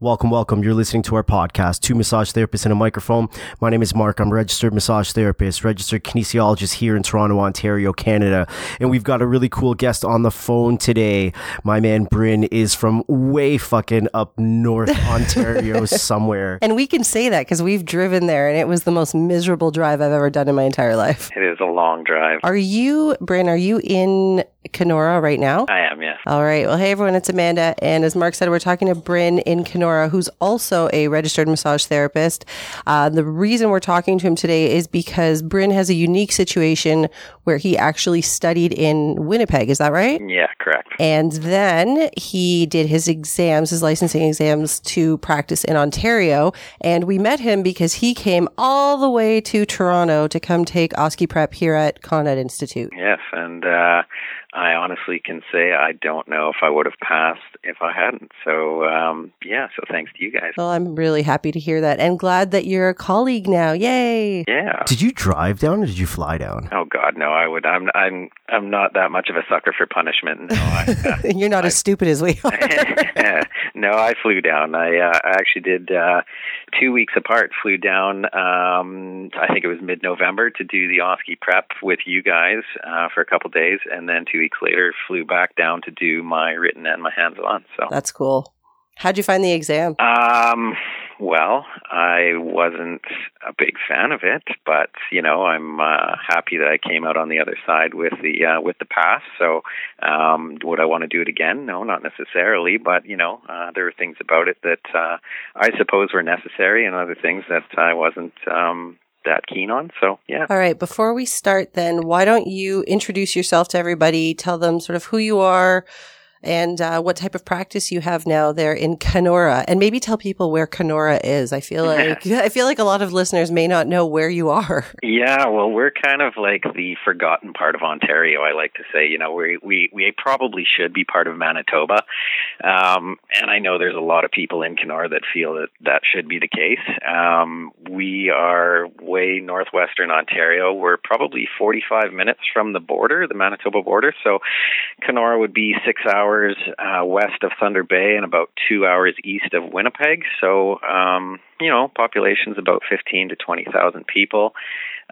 Welcome, welcome. You're listening to our podcast, Two Massage Therapists and a Microphone. My name is Mark. I'm a registered massage therapist, registered kinesiologist here in Toronto, Ontario, Canada. And we've got a really cool guest on the phone today. My man Bryn is from way fucking up north Ontario somewhere. And we can say that because we've driven there and it was the most miserable drive I've ever done in my entire life. It is a long drive. Are you, Bryn, are you in Kenora right now? I am, yes. All right. Well, hey, everyone, it's Amanda. And as Mark said, we're talking to Bryn in Kenora, who's also a registered massage therapist. Uh, the reason we're talking to him today is because Bryn has a unique situation where he actually studied in Winnipeg. Is that right? Yeah, correct. And then he did his exams, his licensing exams to practice in Ontario. And we met him because he came all the way to Toronto to come take OSCE prep here at Con Ed Institute. Yes, and uh, I honestly can say I don't know if I would have passed if I hadn't. So, um, yeah, so thanks to you guys. Well, I'm really happy to hear that and glad that you're a colleague now. Yay. Yeah. Did you drive down or did you fly down? Oh God, no! I would. I'm. I'm. I'm not that much of a sucker for punishment. No, I, uh, you're not as stupid as we are. no, I flew down. I, uh, I actually did uh, two weeks apart. Flew down. Um, I think it was mid-November to do the OSCE prep with you guys uh, for a couple days, and then two weeks later flew back down to do my written and my hands-on. So That's cool. How'd you find the exam? Um, well, I wasn't a big fan of it, but you know, I'm uh, happy that I came out on the other side with the uh, with the pass. So, um, would I want to do it again? No, not necessarily. But you know, uh, there were things about it that uh, I suppose were necessary, and other things that I wasn't. Um, that keen on. So, yeah. All right. Before we start, then, why don't you introduce yourself to everybody? Tell them sort of who you are, and uh, what type of practice you have now there in Kenora, and maybe tell people where Kenora is. I feel like I feel like a lot of listeners may not know where you are. Yeah, well, we're kind of like the forgotten part of Ontario. I like to say, you know, we we we probably should be part of Manitoba, um, and I know there's a lot of people in Kenora that feel that that should be the case. Um, we are way northwestern Ontario. We're probably 45 minutes from the border, the Manitoba border. So, Kenora would be six hours hours uh, west of Thunder Bay and about two hours east of Winnipeg. So, um, you know, population's about 15 to 20,000 people.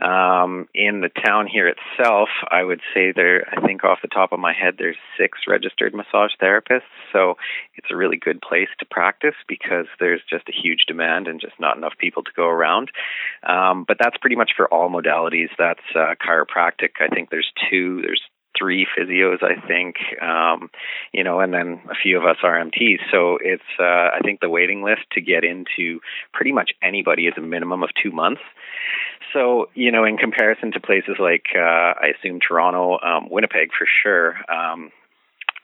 Um, in the town here itself, I would say there, I think off the top of my head, there's six registered massage therapists. So it's a really good place to practice because there's just a huge demand and just not enough people to go around. Um, but that's pretty much for all modalities. That's uh, chiropractic. I think there's two, there's three physios, I think, um, you know, and then a few of us RMTs. So it's, uh, I think the waiting list to get into pretty much anybody is a minimum of two months. So, you know, in comparison to places like, uh, I assume Toronto, um, Winnipeg for sure, um,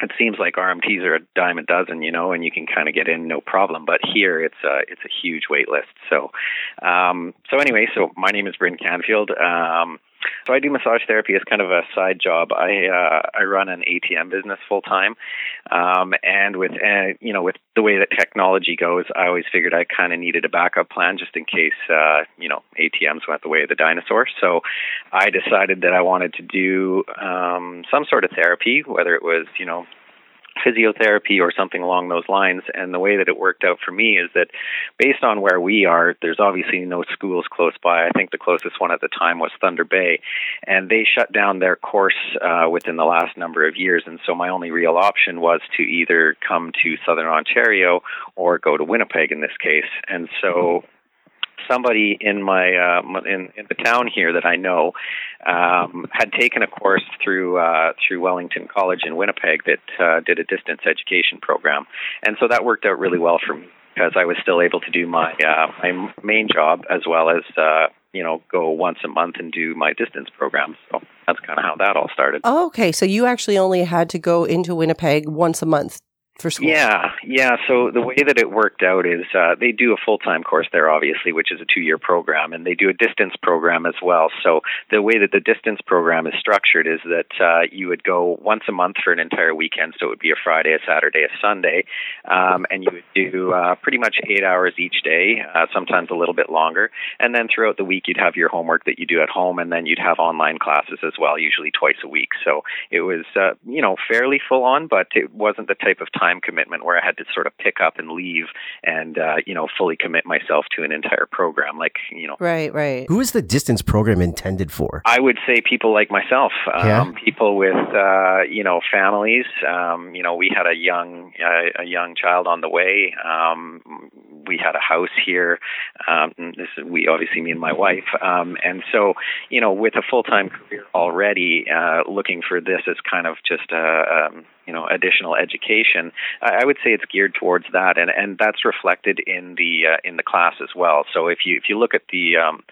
it seems like RMTs are a dime a dozen, you know, and you can kind of get in no problem. But here, it's a it's a huge wait list. So, um, so anyway, so my name is Bryn Canfield. Um, so I do massage therapy as kind of a side job. I uh, I run an ATM business full time, um, and with uh, you know with the way that technology goes, I always figured I kind of needed a backup plan just in case uh, you know ATMs went the way of the dinosaur. So I decided that I wanted to do um, some sort of therapy, whether it was you know physiotherapy or something along those lines. And the way that it worked out for me is that based on where we are, there's obviously no schools close by. I think the closest one at the time was Thunder Bay, and they shut down their course uh, within the last number of years. And so my only real option was to either come to Southern Ontario or go to Winnipeg in this case. And so somebody in my uh, in, in the town here that I know um, had taken a course through uh, through Wellington College in Winnipeg that uh, did a distance education program, and so that worked out really well for me because I was still able to do my uh, my main job as well as uh, you know go once a month and do my distance program. So that's kind of how that all started. Oh, okay, so you actually only had to go into Winnipeg once a month for? Yeah, yeah. So the way that it worked out is uh, they do a full time course there, obviously, which is a two year program, and they do a distance program as well. So the way that the distance program is structured is that uh, you would go once a month for an entire weekend. So it would be a Friday, a Saturday, a Sunday, um, and you would do uh, pretty much eight hours each day, uh, sometimes a little bit longer. And then throughout the week, you'd have your homework that you do at home, and then you'd have online classes as well, usually twice a week. So it was, uh, you know, fairly full on, but it wasn't the type of time time commitment where I had to sort of pick up and leave and uh, you know fully commit myself to an entire program. Like you know, right, right. Who is the distance program intended for? I would say people like myself, um, Yeah. people with uh, you know families. Um, you know, we had a young uh, a young child on the way. Um, we had a house here. Um, this is we obviously me and my wife, um, and so you know, with a full time career already, uh, looking for this as kind of just a um, you know additional education. I, would say it's geared towards that, and and that's reflected in the uh, in the class as well. So if you if you look at the um,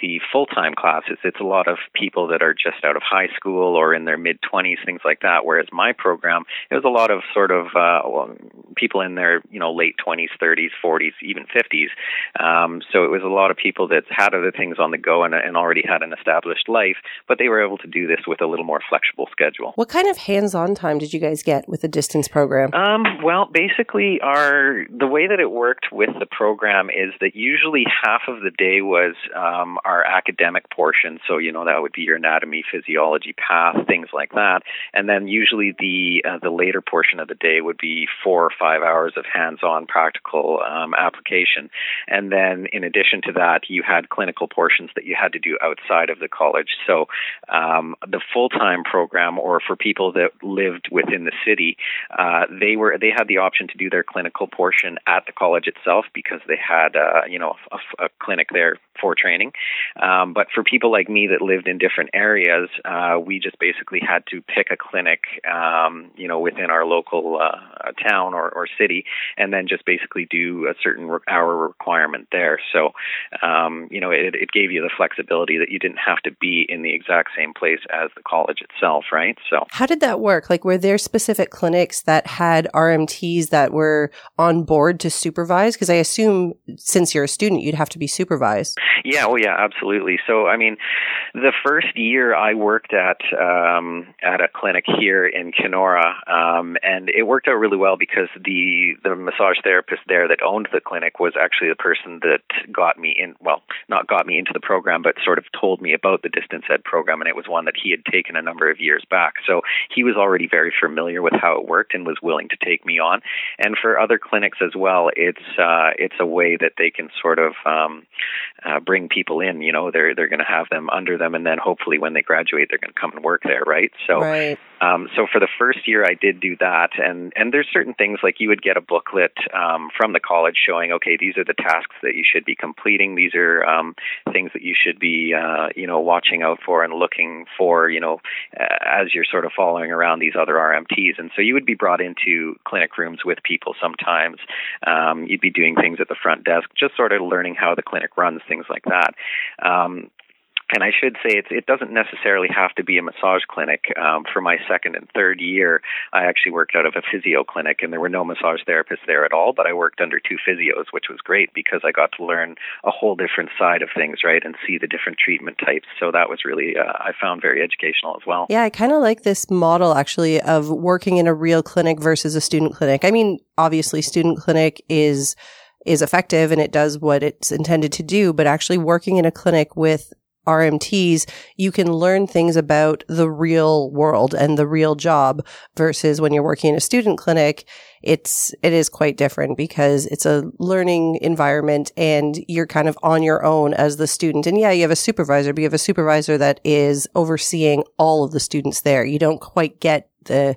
the full time classes, it's a lot of people that are just out of high school or in their mid twenties, things like that. Whereas my program, it was a lot of sort of uh, well, people in their you know late twenties, thirties, forties, even fifties. Um, so it was a lot of people that had other things on the go and, and already had an established life, but they were able to do this with a little more flexible schedule. What kind of hands-on time did you guys get with the distance program? Um, well, basically, our the way that it worked with the program is that usually half of the day was um, our academic portion. So you know that would be your anatomy, physiology, path, things like that, and then usually the uh, the later portion of the day would be four or five hours of hands-on practical um, application, and then in addition to that, you had clinical portions that you had to do outside of the college. So um, the full-time program, or for people that lived within the city, uh, they were they had the option to do their clinical portion at the college itself because they had uh, you know a, a clinic there for training. Um, but for people like me that lived in different areas, uh, we just basically had to pick a clinic, um, you know, within our local uh, town or, or city, and then just basically do a certain re- hour requirement there. So, um, you know, it, it gave you the flexibility that you didn't have to be in the exact same place as the college itself, right? So, How did that work? Like, were there specific clinics that had RMTs that were on board to supervise? Because I assume since you're a student, you'd have to be supervised. Yeah, oh yeah, absolutely. So, I mean, the first year I worked at um, at a clinic here in Kenora, um, and it worked out really well because the the massage therapist there that owned the clinic was actually the person that got me in. Well, not got me into the program, but sort of told me about the distance ed program, and it was one that he had taken a number of years back. So he was already very familiar with how it worked and was willing to take me on. And for other clinics as well, it's uh, it's a way that they can sort of um, uh, bring people in. You know, they're they're going to have them under them, and then hopefully when they graduate, they're going to come and work there, right? So, right. Um, so for the first year, I did do that, and and there's certain things like you would get a booklet um, from the college showing, okay, these are the tasks that you should be completing. These are um, things that you should be, uh, you know, watching out for and looking for, you know, as you're sort of following around these other RMTs. And so you would be brought into clinic rooms with people sometimes. Um, you'd be doing things at the front desk, just sort of learning how the clinic runs, things like that. And I should say it doesn't necessarily have to be a massage clinic. Um, for my second and third year, I actually worked out of a physio clinic, and there were no massage therapists there at all. But I worked under two physios, which was great because I got to learn a whole different side of things, right, and see the different treatment types. So that was really uh, I found very educational as well. Yeah, I kind of like this model actually of working in a real clinic versus a student clinic. I mean, obviously, student clinic is is effective and it does what it's intended to do, but actually working in a clinic with RMTs, you can learn things about the real world and the real job versus when you're working in a student clinic, it's, it is quite different because it's a learning environment and you're kind of on your own as the student. And yeah, you have a supervisor, but you have a supervisor that is overseeing all of the students there. You don't quite get the,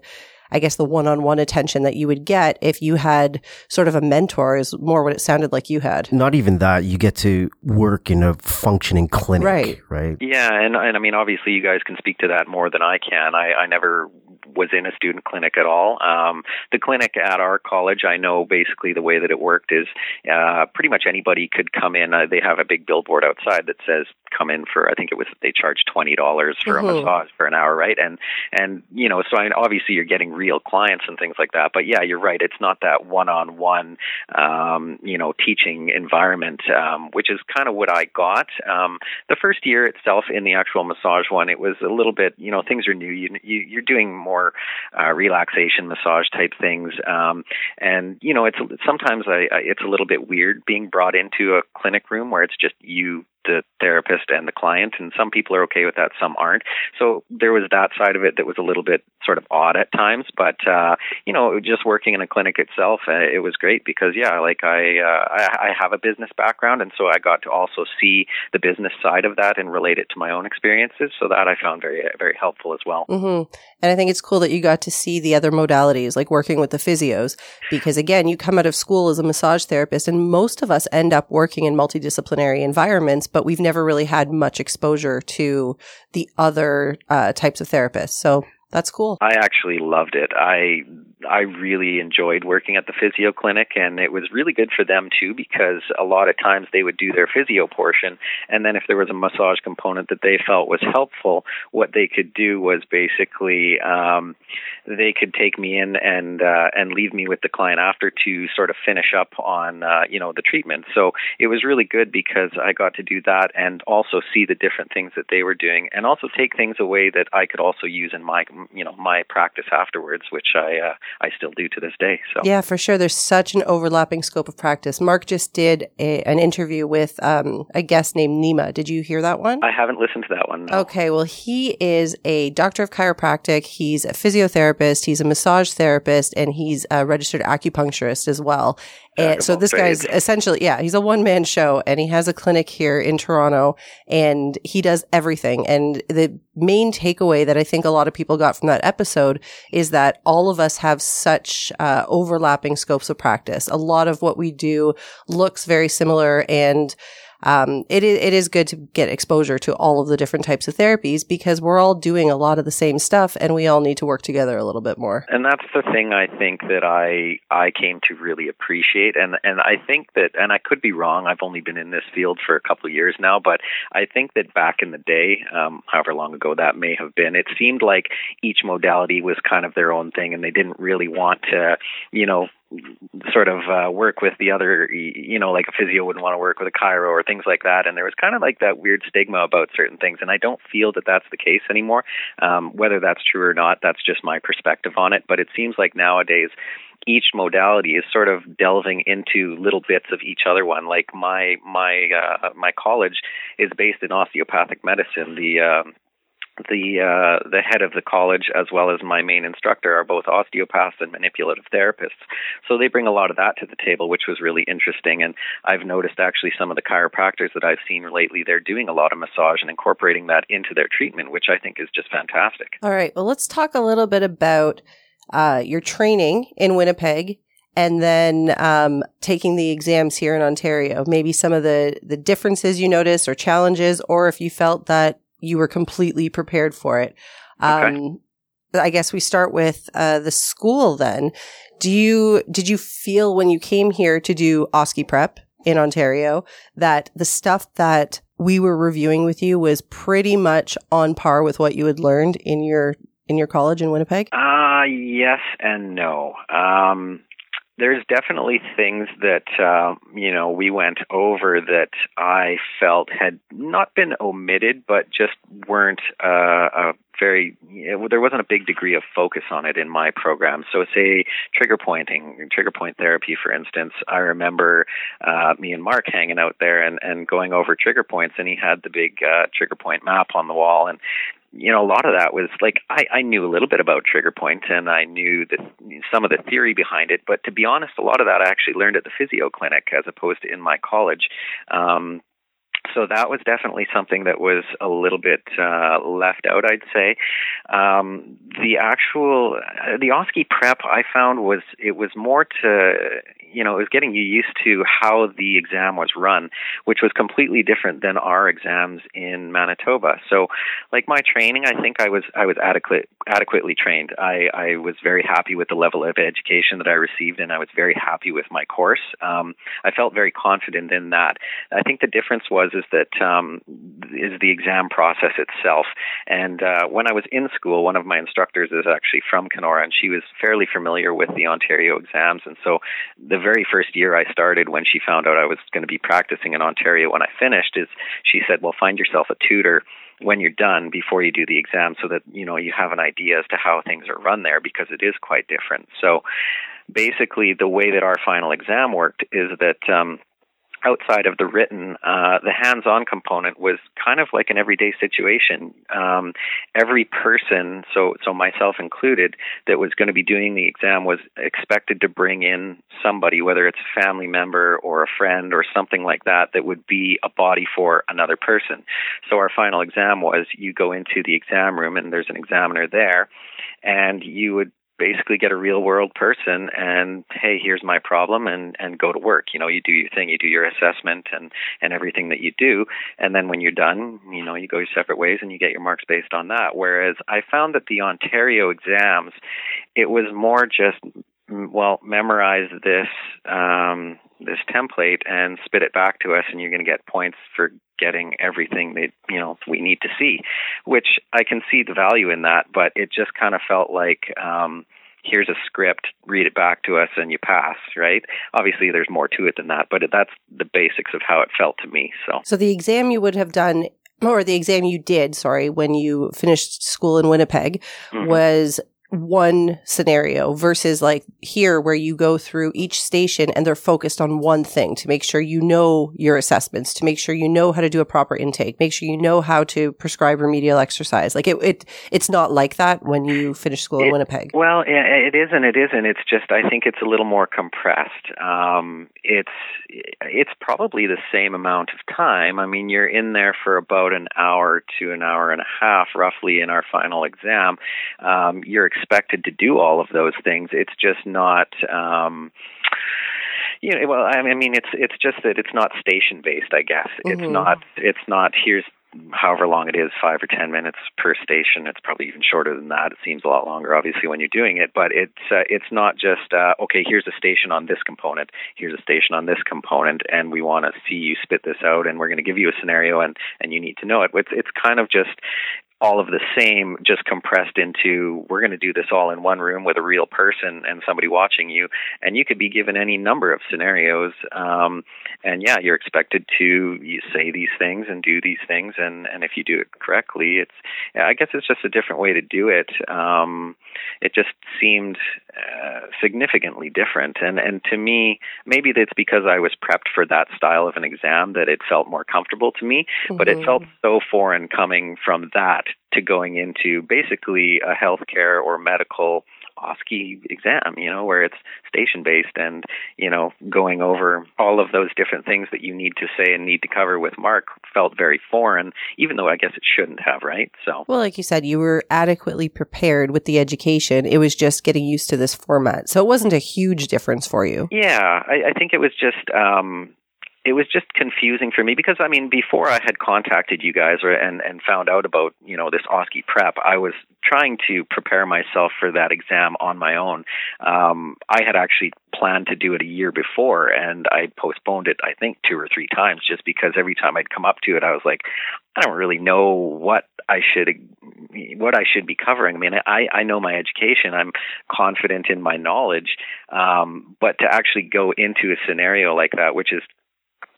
I guess the one-on-one attention that you would get if you had sort of a mentor is more what it sounded like you had. Not even that. You get to work in a functioning clinic, Right. Right. Yeah, and and I mean, obviously, you guys can speak to that more than I can. I, I never was in a student clinic at all. Um, the clinic at our college, I know basically the way that it worked is uh, pretty much anybody could come in. Uh, they have a big billboard outside that says "come in for." I think it was they charge twenty dollars for Mhm. a massage for an hour, right? And and you know, so I mean, obviously you're getting real clients and things like that. But yeah, you're right. It's not that one-on-one, um, you know, teaching environment, um, which is kind of what I got. Um, the first year itself in the actual massage one, it was a little bit, you know, things are new. You, you you're doing more uh, relaxation massage type things, um, and you know, it's sometimes I, I, it's a little bit weird being brought into a clinic room where it's just you the therapist and the client, and some people are okay with that, some aren't. So there was that side of it that was a little bit sort of odd at times, but uh, you know, just working in a clinic itself, uh, it was great because yeah, like I, uh, I I have a business background, and so I got to also see the business side of that and relate it to my own experiences. So that I found very very helpful as well. Mm-hmm. And I think it's cool that you got to see the other modalities, like working with the physios, because again, you come out of school as a massage therapist, and most of us end up working in multidisciplinary environments, but we've never really had much exposure to the other uh, types of therapists. So that's cool. I actually loved it. I I really enjoyed working at the physio clinic, and it was really good for them too because a lot of times they would do their physio portion, and then if there was a massage component that they felt was helpful, what they could do was basically um, they could take me in and uh, and leave me with the client after to sort of finish up on uh, you know the treatment. So it was really good because I got to do that and also see the different things that they were doing, and also take things away that I could also use in my you know my practice afterwards, which I uh, I still do to this day. So yeah, for sure. There's such an overlapping scope of practice. Mark just did a, an interview with um, a guest named Nima. Did you hear that one? I haven't listened to that one. No. Okay, well, he is a doctor of chiropractic. He's a physiotherapist. He's a massage therapist, and he's a registered acupuncturist as well. And so this guy's essentially, yeah, he's a one man show and he has a clinic here in Toronto and he does everything. And the main takeaway that I think a lot of people got from that episode is that all of us have such uh, overlapping scopes of practice. A lot of what we do looks very similar and um, it it is good to get exposure to all of the different types of therapies because we're all doing a lot of the same stuff and we all need to work together a little bit more. And that's the thing I think that I I came to really appreciate and and I think that and I could be wrong I've only been in this field for a couple of years now but I think that back in the day um, however long ago that may have been it seemed like each modality was kind of their own thing and they didn't really want to you know sort of uh, work with the other, you know, like a physio wouldn't want to work with a chiro or things like that. And there was kind of like that weird stigma about certain things. And I don't feel that that's the case anymore. Um, whether that's true or not, that's just my perspective on it. But it seems like nowadays, each modality is sort of delving into little bits of each other one. Like my my uh, my college is based in osteopathic medicine. The uh, the uh, the head of the college as well as my main instructor are both osteopaths and manipulative therapists. So they bring a lot of that to the table, which was really interesting. And I've noticed actually some of the chiropractors that I've seen lately, they're doing a lot of massage and incorporating that into their treatment, which I think is just fantastic. All right. Well, let's talk a little bit about uh, your training in Winnipeg and then um, taking the exams here in Ontario. Maybe some of the the differences you noticed or challenges, or if you felt that you were completely prepared for it. Okay. Um, I guess we start with uh, the school then. Do you did you feel when you came here to do OSCE prep in Ontario that the stuff that we were reviewing with you was pretty much on par with what you had learned in your in your college in Winnipeg? Uh yes and no. Um there's definitely things that uh, you know we went over that I felt had not been omitted, but just weren't uh, a very. Know, there wasn't a big degree of focus on it in my program. So, say trigger pointing, trigger point therapy, for instance. I remember uh, me and Mark hanging out there and, and going over trigger points, and he had the big uh, trigger point map on the wall, and you know, a lot of that was like I, I knew a little bit about trigger point and I knew that some of the theory behind it, but to be honest, a lot of that I actually learned at the physio clinic as opposed to in my college. Um, so that was definitely something that was a little bit uh, left out, I'd say. Um, the actual uh, the OSCE prep I found was it was more to you know, it was getting you used to how the exam was run, which was completely different than our exams in Manitoba. So, like my training, I think I was I was adequate adequately trained. I I was very happy with the level of education that I received, and I was very happy with my course. Um, I felt very confident in that. I think the difference was is that um, is the exam process itself. And uh, when I was in school, one of my instructors is actually from Kenora, and she was fairly familiar with the Ontario exams, and so the very first year I started when she found out I was going to be practicing in Ontario when I finished is she said, "Well, find yourself a tutor when you're done before you do the exam so that, you know, you have an idea as to how things are run there because it is quite different." So basically the way that our final exam worked is that um outside of the written, uh, the hands-on component was kind of like an everyday situation. Um, every person, so so myself included, that was going to be doing the exam was expected to bring in somebody, whether it's a family member or a friend or something like that, that would be a body for another person. So our final exam was you go into the exam room and there's an examiner there, and you would basically get a real world person and hey here's my problem and and go to work. You know you do your thing you do your assessment and and everything that you do. And then when you're done you know you go your separate ways and you get your marks based on that. Whereas i found that the ontario exams it was more just well memorize this um this template and spit it back to us and you're going to get points for getting everything that you know we need to see which i can see the value in that but it just kind of felt like um here's a script read it back to us and you pass right obviously there's more to it than that but that's the basics of how it felt to me so so the exam you would have done or the exam you did, sorry, when you finished school in Winnipeg mm-hmm. was one scenario versus like here where you go through each station and they're focused on one thing to make sure you know your assessments, to make sure you know how to do a proper intake, make sure you know how to prescribe remedial exercise. Like it, it it's not like that when you finish school it, in Winnipeg. Well, it isn't. It isn't. It's just I think it's a little more compressed. Um, it's it's probably the same amount of time. I mean, you're in there for about an hour to an hour and a half, roughly, in our final exam. Um, you're expected to do all of those things. It's just not. Um, you know, well, I mean, it's it's just that it's not station based. I guess it's mm-hmm. not. It's not. Here's however long it is, five or ten minutes per station. It's probably even shorter than that. It seems a lot longer, obviously, when you're doing it. But it's uh, it's not just uh, okay. Here's a station on this component. Here's a station on this component, and we want to see you spit this out, and we're going to give you a scenario, and and you need to know it. It's it's kind of just all of the same, just compressed into we're going to do this all in one room with a real person and somebody watching you. And you could be given any number of scenarios. Um, and yeah, you're expected to you say these things and do these things. And, and if you do it correctly, it's, yeah, I guess it's just a different way to do it. Um, it just seemed uh, significantly different. And, and to me, maybe that's because I was prepped for that style of an exam that it felt more comfortable to me, mm-hmm. but it felt so foreign coming from that to going into basically a healthcare or medical OSCE exam, you know, where it's station based and, you know, going over all of those different things that you need to say and need to cover with Mark felt very foreign, even though I guess it shouldn't have, right? So, well, like you said, you were adequately prepared with the education. It was just getting used to this format. So it wasn't a huge difference for you. Yeah, I, I think it was just, um, it was just confusing for me because I mean before I had contacted you guys or, and and found out about you know this OSCE prep I was trying to prepare myself for that exam on my own. Um, I had actually planned to do it a year before and I postponed it I think two or three times just because every time I'd come up to it I was like I don't really know what I should what I should be covering. I mean I I know my education. I'm confident in my knowledge. Um, but to actually go into a scenario like that which is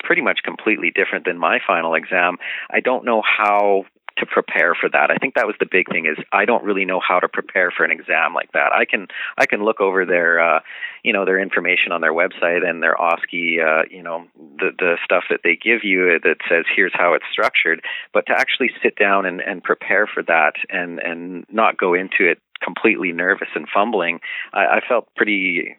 pretty much completely different than my final exam. I don't know how to prepare for that. I think that was the big thing is I don't really know how to prepare for an exam like that. I can I can look over their uh you know their information on their website and their OSCE uh you know the the stuff that they give you that says here's how it's structured, but to actually sit down and and prepare for that and and not go into it completely nervous and fumbling, I, I felt pretty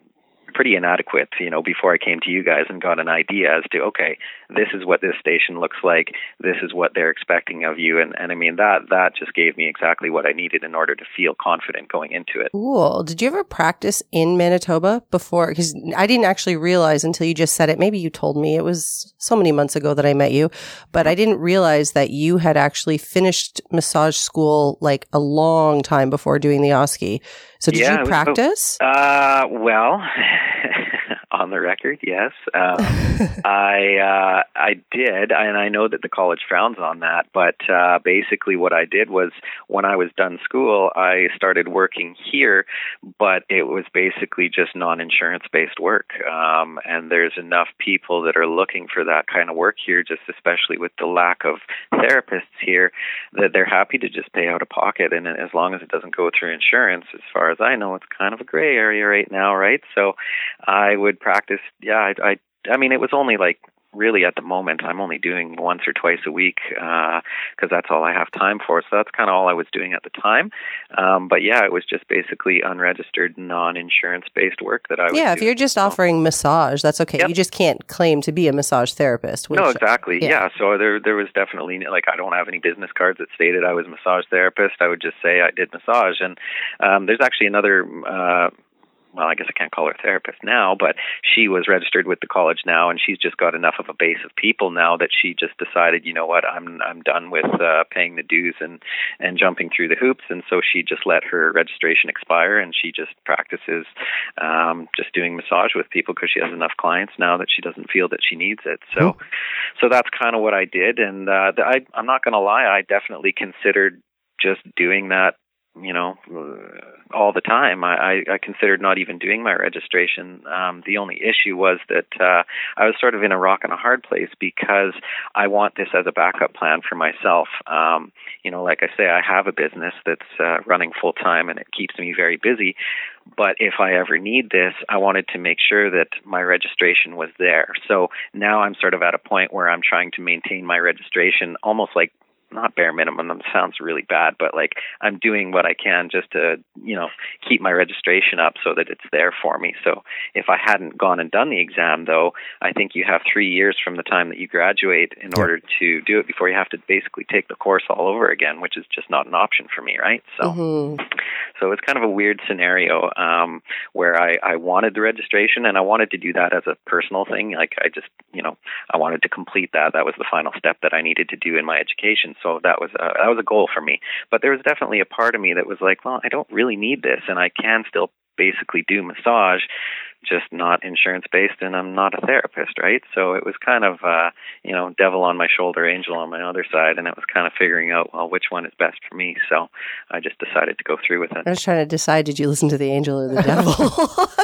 pretty inadequate, you know, before I came to you guys and got an idea as to okay, this is what this station looks like, this is what they're expecting of you, and and I mean that that just gave me exactly what I needed in order to feel confident going into it. Cool. Did you ever practice in Manitoba before? Because I didn't actually realize until you just said it. Maybe you told me it was so many months ago that I met you, but I didn't realize that you had actually finished massage school like a long time before doing the OSCE. So did yeah, you practice? Uh, well, on the record, yes. Um, I uh, I did, and I know that the college frowns on that. But uh, basically, what I did was when I was done school, I started working here, but it was basically just non-insurance based work. Um, and there's enough people that are looking for that kind of work here, just especially with the lack of therapists here, that they're happy to just pay out of pocket, and as long as it doesn't go through insurance, as far as I know, it's kind of a gray area right now, right? So I would practice. Yeah, I, I, I mean, it was only like really at the moment I'm only doing once or twice a week because uh, that's all I have time for. So that's kind of all I was doing at the time. Um, but yeah, it was just basically unregistered, non-insurance based work that I was. Yeah, if you're just offering massage, that's okay. Yep. You just can't claim to be a massage therapist. Which, no, exactly. yeah. Yeah. So there, there was definitely like I don't have any business cards that stated I was a massage therapist. I would just say I did massage, and um, there's actually another. Uh, well, I guess I can't call her a therapist now, but she was registered with the college now, and she's just got enough of a base of people now that she just decided, you know what, I'm I'm done with uh, paying the dues and and jumping through the hoops, and so she just let her registration expire, and she just practices um, just doing massage with people because she has enough clients now that she doesn't feel that she needs it. So, Hmm. so that's kind of what I did, and uh, I, I'm not going to lie, I definitely considered just doing that you know, all the time. I, I, I considered not even doing my registration. Um, the only issue was that uh, I was sort of in a rock and a hard place because I want this as a backup plan for myself. Um, you know, like I say, I have a business that's uh, running full time and it keeps me very busy. But if I ever need this, I wanted to make sure that my registration was there. So now I'm sort of at a point where I'm trying to maintain my registration almost like not bare minimum that sounds really bad but like i'm doing what i can just to you know keep my registration up so that it's there for me so if i hadn't gone and done the exam though i think you have three years from the time that you graduate in Yeah. order to do it before you have to basically take the course all over again which is just not an option for me right so Mhm. so it's kind of a weird scenario um, where I, I wanted the registration and I wanted to do that as a personal thing. Like I just, you know, I wanted to complete that. That was the final step that I needed to do in my education. So that was a, that was a goal for me. But there was definitely a part of me that was like, well, I don't really need this, and I can still basically do massage just not insurance based and I'm not a therapist, right? So it was kind of uh, you know, devil on my shoulder, angel on my other side and it was kind of figuring out well which one is best for me. So I just decided to go through with it. I was trying to decide: did you listen to the angel or the devil?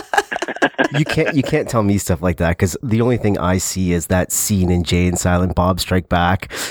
you can't you can't tell me stuff like that because the only thing I see is that scene in Jay and Silent Bob Strike Back.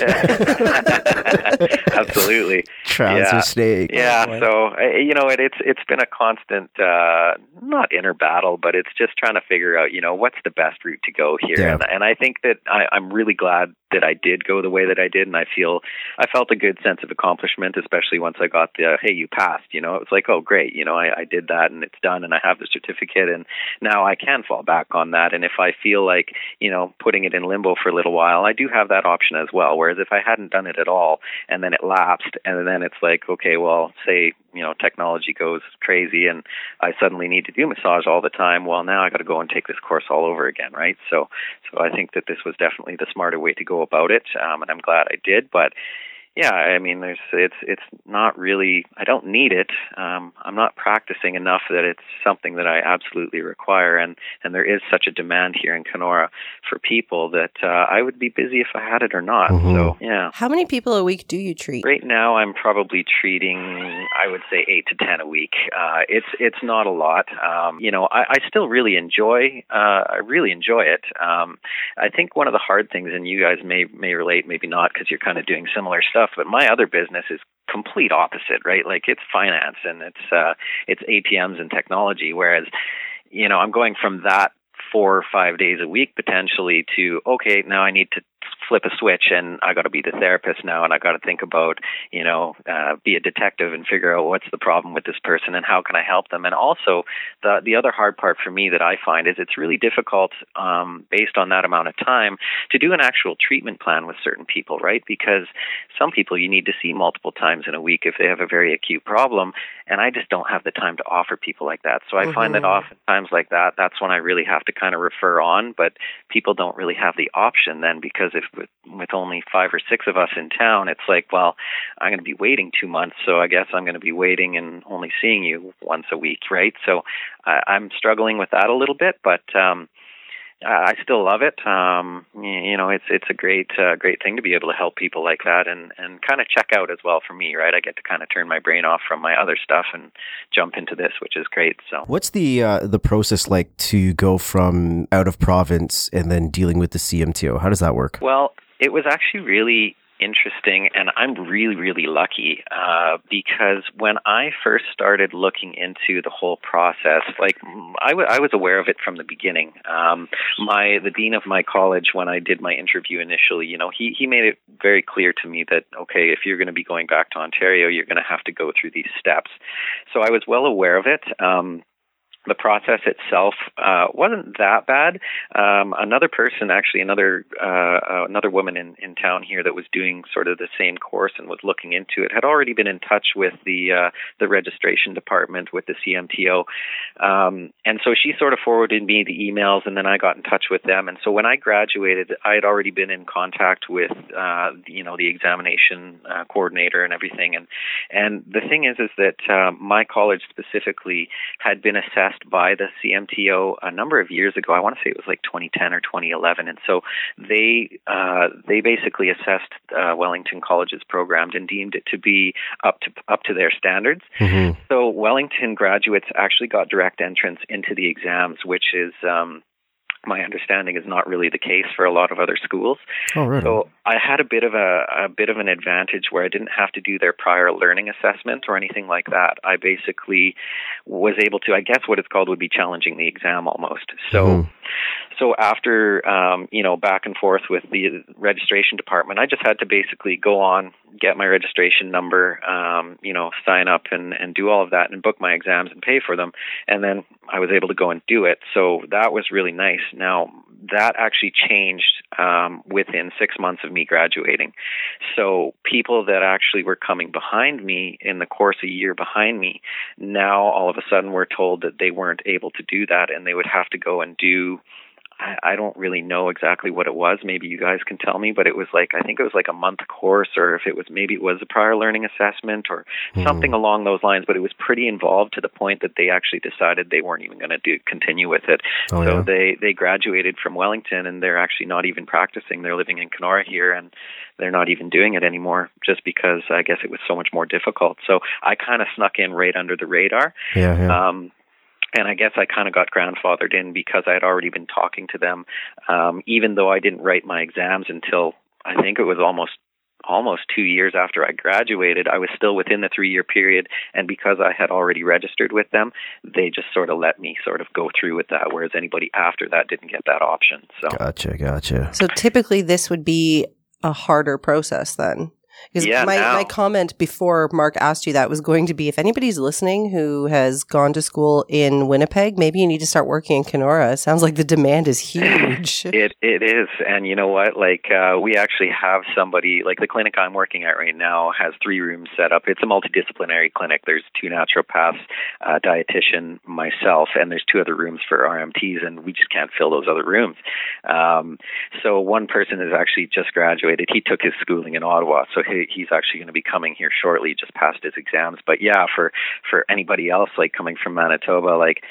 Absolutely. Trouser Yeah. snake. Yeah, Oh, so uh, you know, it, it's it's been a constant, uh, not inner battle, but it's just trying to figure out, you know, what's the best route to go here. Yeah. And, and I think that I, I'm really glad that I did go the way that I did, and I feel I felt a good sense of accomplishment, especially once I got the hey, you passed. You know, it was like, oh, great, you know, I, I did that, and it's done, and I have the certificate, and now I can fall back on that. And if I feel like, you know, putting it in limbo for a little while, I do have that option as well. Whereas if I hadn't done it at all, and then it lapsed, and then it's like, okay, well, say you know technology goes crazy, and I suddenly need to do massage all the time. Well, now I got to go and take this course all over again, right? So, so I think that this was definitely the smarter way to go about it, um, and I'm glad I did. But yeah, I mean, there's it's it's not really. I don't need it. Um, I'm not practicing enough that it's something that I absolutely require, and and there is such a demand here in Kenora for people that uh, I would be busy if I had it or not. Mhm. So yeah. How many people a week do you treat? Right now, I'm probably treating, I would say, eight to ten a week. Uh, it's it's not a lot. Um, you know, I, I still really enjoy. Uh, I really enjoy it. Um, I think one of the hard things, and you guys may may relate, maybe not, because you're kind of doing similar stuff. But my other business is complete opposite, right? Like it's finance and it's uh, it's ATMs and technology. Whereas, you know, I'm going from that four or five days a week potentially to okay now i need to flip a switch and i got to be the therapist now and i got to think about you know uh, be a detective and figure out what's the problem with this person and how can i help them. And also the the other hard part for me that i find is it's really difficult um, based on that amount of time to do an actual treatment plan with certain people right? Because some people you need to see multiple times in a week if they have a very acute problem and i just don't have the time to offer people like that. So i find that Mhm. oftentimes like that that's when i really have to kind of refer on but people don't really have the option then because if with, with only five or six of us in town it's like well i'm going to be waiting two months so i guess i'm going to be waiting and only seeing you once a week right? So I i'm struggling with that a little bit but um I I still love it. Um, you know, it's it's a great uh, great thing to be able to help people like that, and and kind of check out as well for me, right? I get to kind of turn my brain off from my other stuff and jump into this, which is great. So What's the uh, the process like to go from out of province and then dealing with the CMTO? How does that work? Well, it was actually really interesting, and I'm really, really lucky uh, because when I first started looking into the whole process, like I, w- I was aware of it from the beginning. Um, my the dean of my college, when I did my interview initially, you know, he he made it very clear to me that okay, if you're going to be going back to Ontario, you're going to have to go through these steps. So I was well aware of it. Um, the process itself uh, wasn't that bad. Um, another person, actually, another uh, uh, another woman in, in town here that was doing sort of the same course and was looking into it, had already been in touch with the uh, the registration department with the CMTO, um, and so she sort of forwarded me the emails, and then I got in touch with them. And so when I graduated, I had already been in contact with uh, you know the examination uh, coordinator and everything. And and the thing is, is that my college specifically had been assessed assessed by the CMTO a number of years ago. I want to say it was like 2010 or 2011, and so they uh, they basically assessed uh, Wellington College's program and deemed it to be up to up to their standards. Mm-hmm. So Wellington graduates actually got direct entrance into the exams, which is um, my understanding is not really the case for a lot of other schools. Oh, really? So I had a bit of a, a bit of an advantage where I didn't have to do their prior learning assessment or anything like that. I basically was able to, I guess what it's called would be challenging the exam almost. So, mm-hmm. So after um, you know back and forth with the registration department, I just had to basically go on, get my registration number, um, you know, sign up and and do all of that and book my exams and pay for them, and then I was able to go and do it. So that was really nice. Now, that actually changed um, within six months of me graduating. So, people that actually were coming behind me in the course a year behind me, now all of a sudden were told that they weren't able to do that and they would have to go and do I, I don't really know exactly what it was. Maybe you guys can tell me, but it was like I think it was like a month course, or if it was maybe it was a prior learning assessment or mm. something along those lines. But it was pretty involved to the point that they actually decided they weren't even going to do continue with it. Oh, so yeah. they they graduated from Wellington and they're actually not even practicing. They're living in Kenora here and they're not even doing it anymore just because I guess it was so much more difficult. So I kind of snuck in right under the radar. Yeah. yeah. Um, and I guess I kind of got grandfathered in because I had already been talking to them, um, even though I didn't write my exams until I think it was almost almost two years after I graduated. I was still within the three year period, and because I had already registered with them, they just sort of let me sort of go through with that. Whereas anybody after that didn't get that option. So gotcha, gotcha. So typically, this would be a harder process then. Because yeah, my, now. my comment before Mark asked you that was going to be if anybody's listening who has gone to school in Winnipeg, maybe you need to start working in Kenora. It sounds like the demand is huge. it it is, and you know what? Like uh, we actually have somebody like the clinic I'm working at right now has three rooms set up. It's a multidisciplinary clinic. There's two naturopaths, a dietitian, myself, and there's two other rooms for RMTs, and we just can't fill those other rooms. Um, so one person has actually just graduated. He took his schooling in Ottawa, so he, he's actually going to be coming here shortly, just passed his exams. But yeah, for for anybody else like coming from Manitoba, like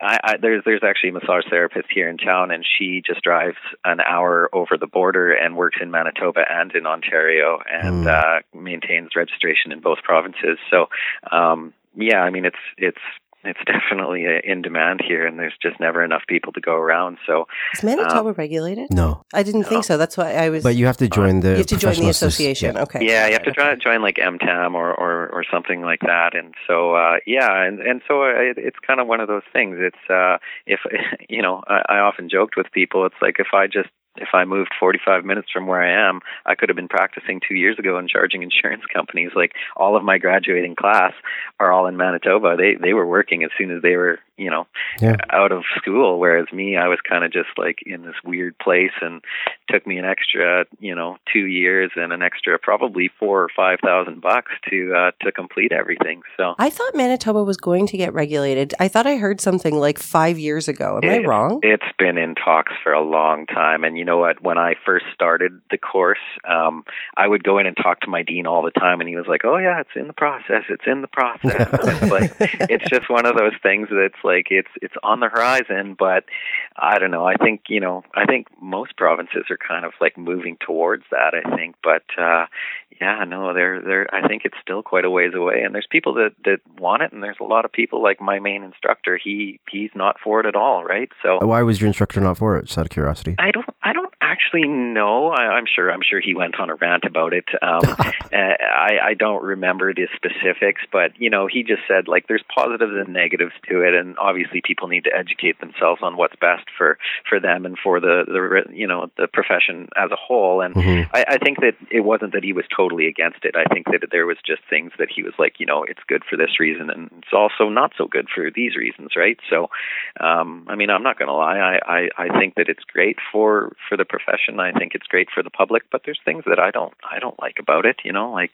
I, I, there's there's actually a massage therapist here in town, and she just drives an hour over the border and works in Manitoba and in Ontario, and mm. uh, maintains registration in both provinces. So um, yeah, I mean it's it's it's definitely uh, in demand here, and there's just never enough people to go around. So, is Manitoba um, regulated? No, I didn't no. think so. That's why I was. But you have to join the. You have to join the association. Yeah. Okay. Yeah, you have to try, join like MTAM or, or or something like that, and so uh, yeah, and and so uh, it, it's kind of one of those things. It's uh, if you know, I, I often joked with people. It's like if I just if I moved 45 minutes from where I am, I could have been practicing two years ago and charging insurance companies. Like all of my graduating class are all in Manitoba. They they were working as soon as they were you know yeah. out of school, whereas me, I was kind of just like in this weird place, and took me an extra you know two years and an extra probably four or five thousand bucks to uh, to complete everything. So I thought Manitoba was going to get regulated. I thought I heard something like five years ago. Am it, I wrong? It's been in talks for a long time, and you know what? When I first started the course, um, I would go in and talk to my dean all the time, and he was like, "Oh yeah, it's in the process. It's in the process." it's like it's just one of those things that's like it's it's on the horizon, but I don't know. I think you know. I think most provinces are kind of like moving towards that. I think, but uh, yeah, no, they're they're. I think it's still quite a ways away, and there's people that that want it, and there's a lot of people like my main instructor. He he's not for it at all, right? So why was your instructor not for it? Just out of curiosity. I don't I don't Actually, no. I, am sure. I'm sure he went on a rant about it. Um, I, I don't remember the specifics, but you know, he just said like there's positives and negatives to it, and obviously people need to educate themselves on what's best for for them and for the the you know the profession as a whole. And mm-hmm. I, I think that it wasn't that he was totally against it. I think that there was just things that he was like, you know, it's good for this reason, and it's also not so good for these reasons, right? So, um, I mean, I'm not going to lie. I, I I think that it's great for for the profession. I think it's great for the public, but there's things that I don't I don't like about it. You know, like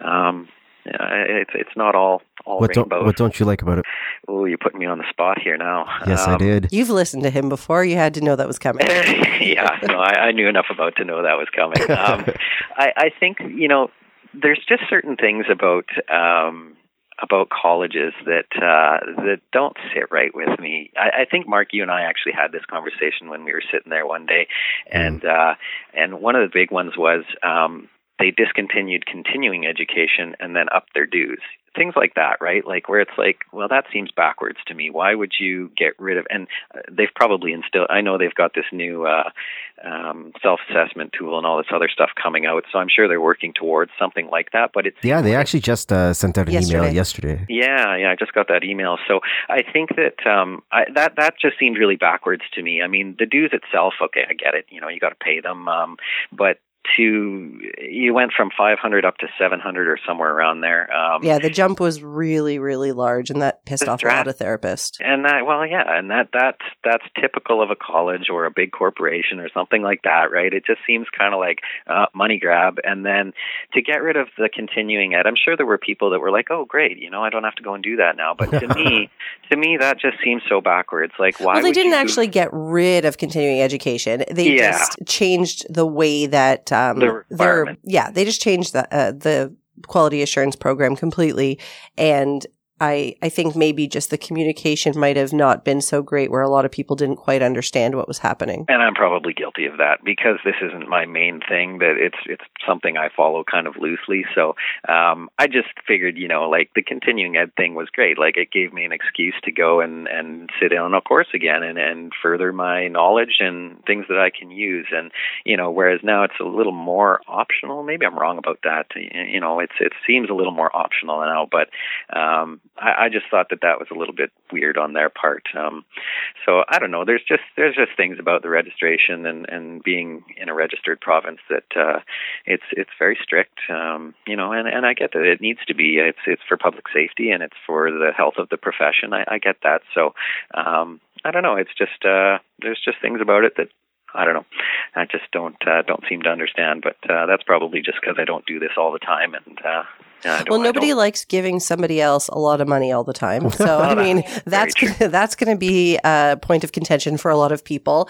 um, it's it's not all all what rainbows. Don't, what don't you like about it? Oh, you're putting me on the spot here now. Yes, um, I did. You've listened to him before. You had to know that was coming. yeah, no, I, I, knew enough about to know that was coming. Um, I, I think you know, there's just certain things about. Um, about colleges that uh, that don't sit right with me. I, I think Mark, you and I actually had this conversation when we were sitting there one day, mm-hmm. and uh, and one of the big ones was um, they discontinued continuing education and then upped their dues. Things like that, right? Like where it's like, well, that seems backwards to me. Why would you get rid of? And uh, they've probably instilled. I know they've got this new uh, um, self-assessment tool and all this other stuff coming out. So I'm sure they're working towards something like that. But it's yeah, they actually just uh, sent out an yesterday. email yesterday. Yeah, yeah, I just got that email. So I think that um, I, that that just seemed really backwards to me. I mean, the dues itself, okay, I get it. You know, you got to pay them, um, but to you went from 500 up to 700 or somewhere around there. Um, yeah, the jump was really really large, and that pissed off a lot of therapists. And that, well, yeah, and that that's that's typical of a college or a big corporation or something like that, right? It just seems kind of like uh, money grab, and then to get rid of the continuing ed. I'm sure there were people that were like, "Oh, great, you know, I don't have to go and do that now." But to me, to me, that just seems so backwards. Like, why? Well, they didn't you... actually get rid of continuing education. They yeah. just changed the way that um, the requirement. yeah, they just changed the uh, the quality assurance program completely, and I, I think maybe just the communication might have not been so great where a lot of people didn't quite understand what was happening. And I'm probably guilty of that because this isn't my main thing, but it's it's something I follow kind of loosely. So um I just figured, you know, like the continuing ed thing was great. Like it gave me an excuse to go and, and sit in on a course again and, and further my knowledge and things that I can use. And, you know, whereas now it's a little more optional. Maybe I'm wrong about that. You know, it's it seems a little more optional now, but um I, I just thought that that was a little bit weird on their part. Um, so I don't know. There's just there's just things about the registration and and being in a registered province that uh, it's it's very strict. Um, you know, and and I get that it needs to be. It's it's for public safety and it's for the health of the profession. I, I get that. So um, I don't know. It's just uh, there's just things about it that I don't know. I just don't uh, don't seem to understand, but uh, that's probably just because I don't do this all the time, and uh, yeah, well, nobody likes giving somebody else a lot of money all the time. So, I mean, that's gonna, that's going to be a point of contention for a lot of people.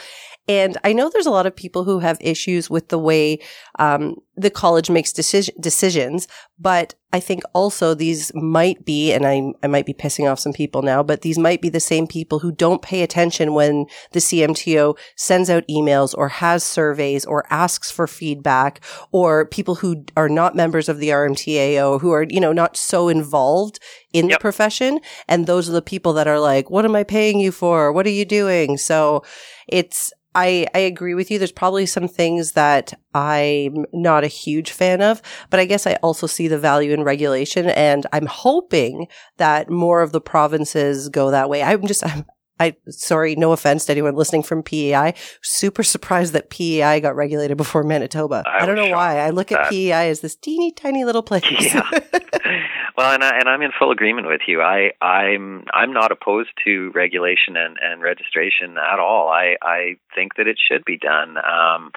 And I know there's a lot of people who have issues with the way um, the college makes decision, decisions, but I think also these might be, and I, I might be pissing off some people now, but these might be the same people who don't pay attention when the CMTO sends out emails or has surveys or asks for feedback or people who are not members of the RMTAO who are, you know, not so involved in yep. the profession. And those are the people that are like, what am I paying you for? What are you doing? So it's, I, I agree with you. There's probably some things that I'm not a huge fan of, but I guess I also see the value in regulation and I'm hoping that more of the provinces go that way. I'm just, I'm, I sorry, no offense to anyone listening from PEI. Super surprised that PEI got regulated before Manitoba. I, I don't know why. I look at PEI as this teeny tiny little place. Yeah. well, and I, and I'm in full agreement with you. I I'm I'm not opposed to regulation and and registration at all. I I think that it should be done. Um,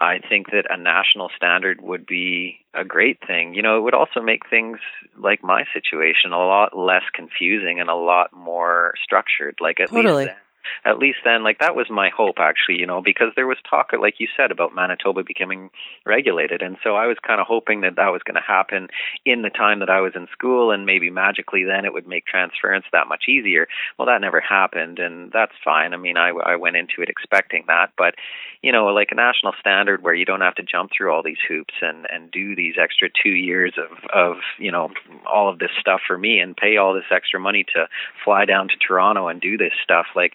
I think that a national standard would be a great thing. You know, it would also make things like my situation a lot less confusing and a lot more structured. Like at totally. least at least then like that was my hope actually you know because there was talk like you said about manitoba becoming regulated. And so i was kind of hoping that that was going to happen in the time that i was in school and maybe magically then it would make transference that much easier. Well that never happened and that's fine. I mean i i went into it expecting that. But you know like a national standard where you don't have to jump through all these hoops and and do these extra 2 years of of you know all of this stuff for me and pay all this extra money to fly down to Toronto and do this stuff like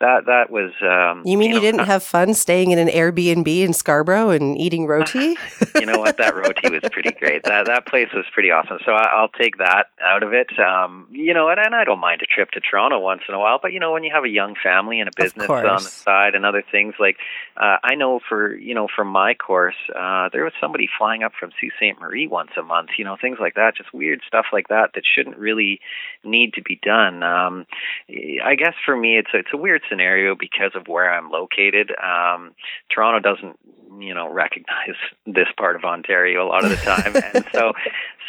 that that was. Um, you mean you, know, didn't have fun staying in an Airbnb in Scarborough and eating roti? you know what? That roti was pretty great. That that place was pretty awesome. So I, I'll take that out of it. Um, you know, and, and I don't mind a trip to Toronto once in a while. But you know, when you have a young family and a business on the side and other things like, uh, I know for you know from my course, uh, there was somebody flying up from Sault Ste. Marie once a month. You know, things like that, just weird stuff like that that shouldn't really need to be done. Um, I guess for me, it's a, it's a weird scenario because of where I'm located. Um, Toronto doesn't you know recognize this part of Ontario a lot of the time, and so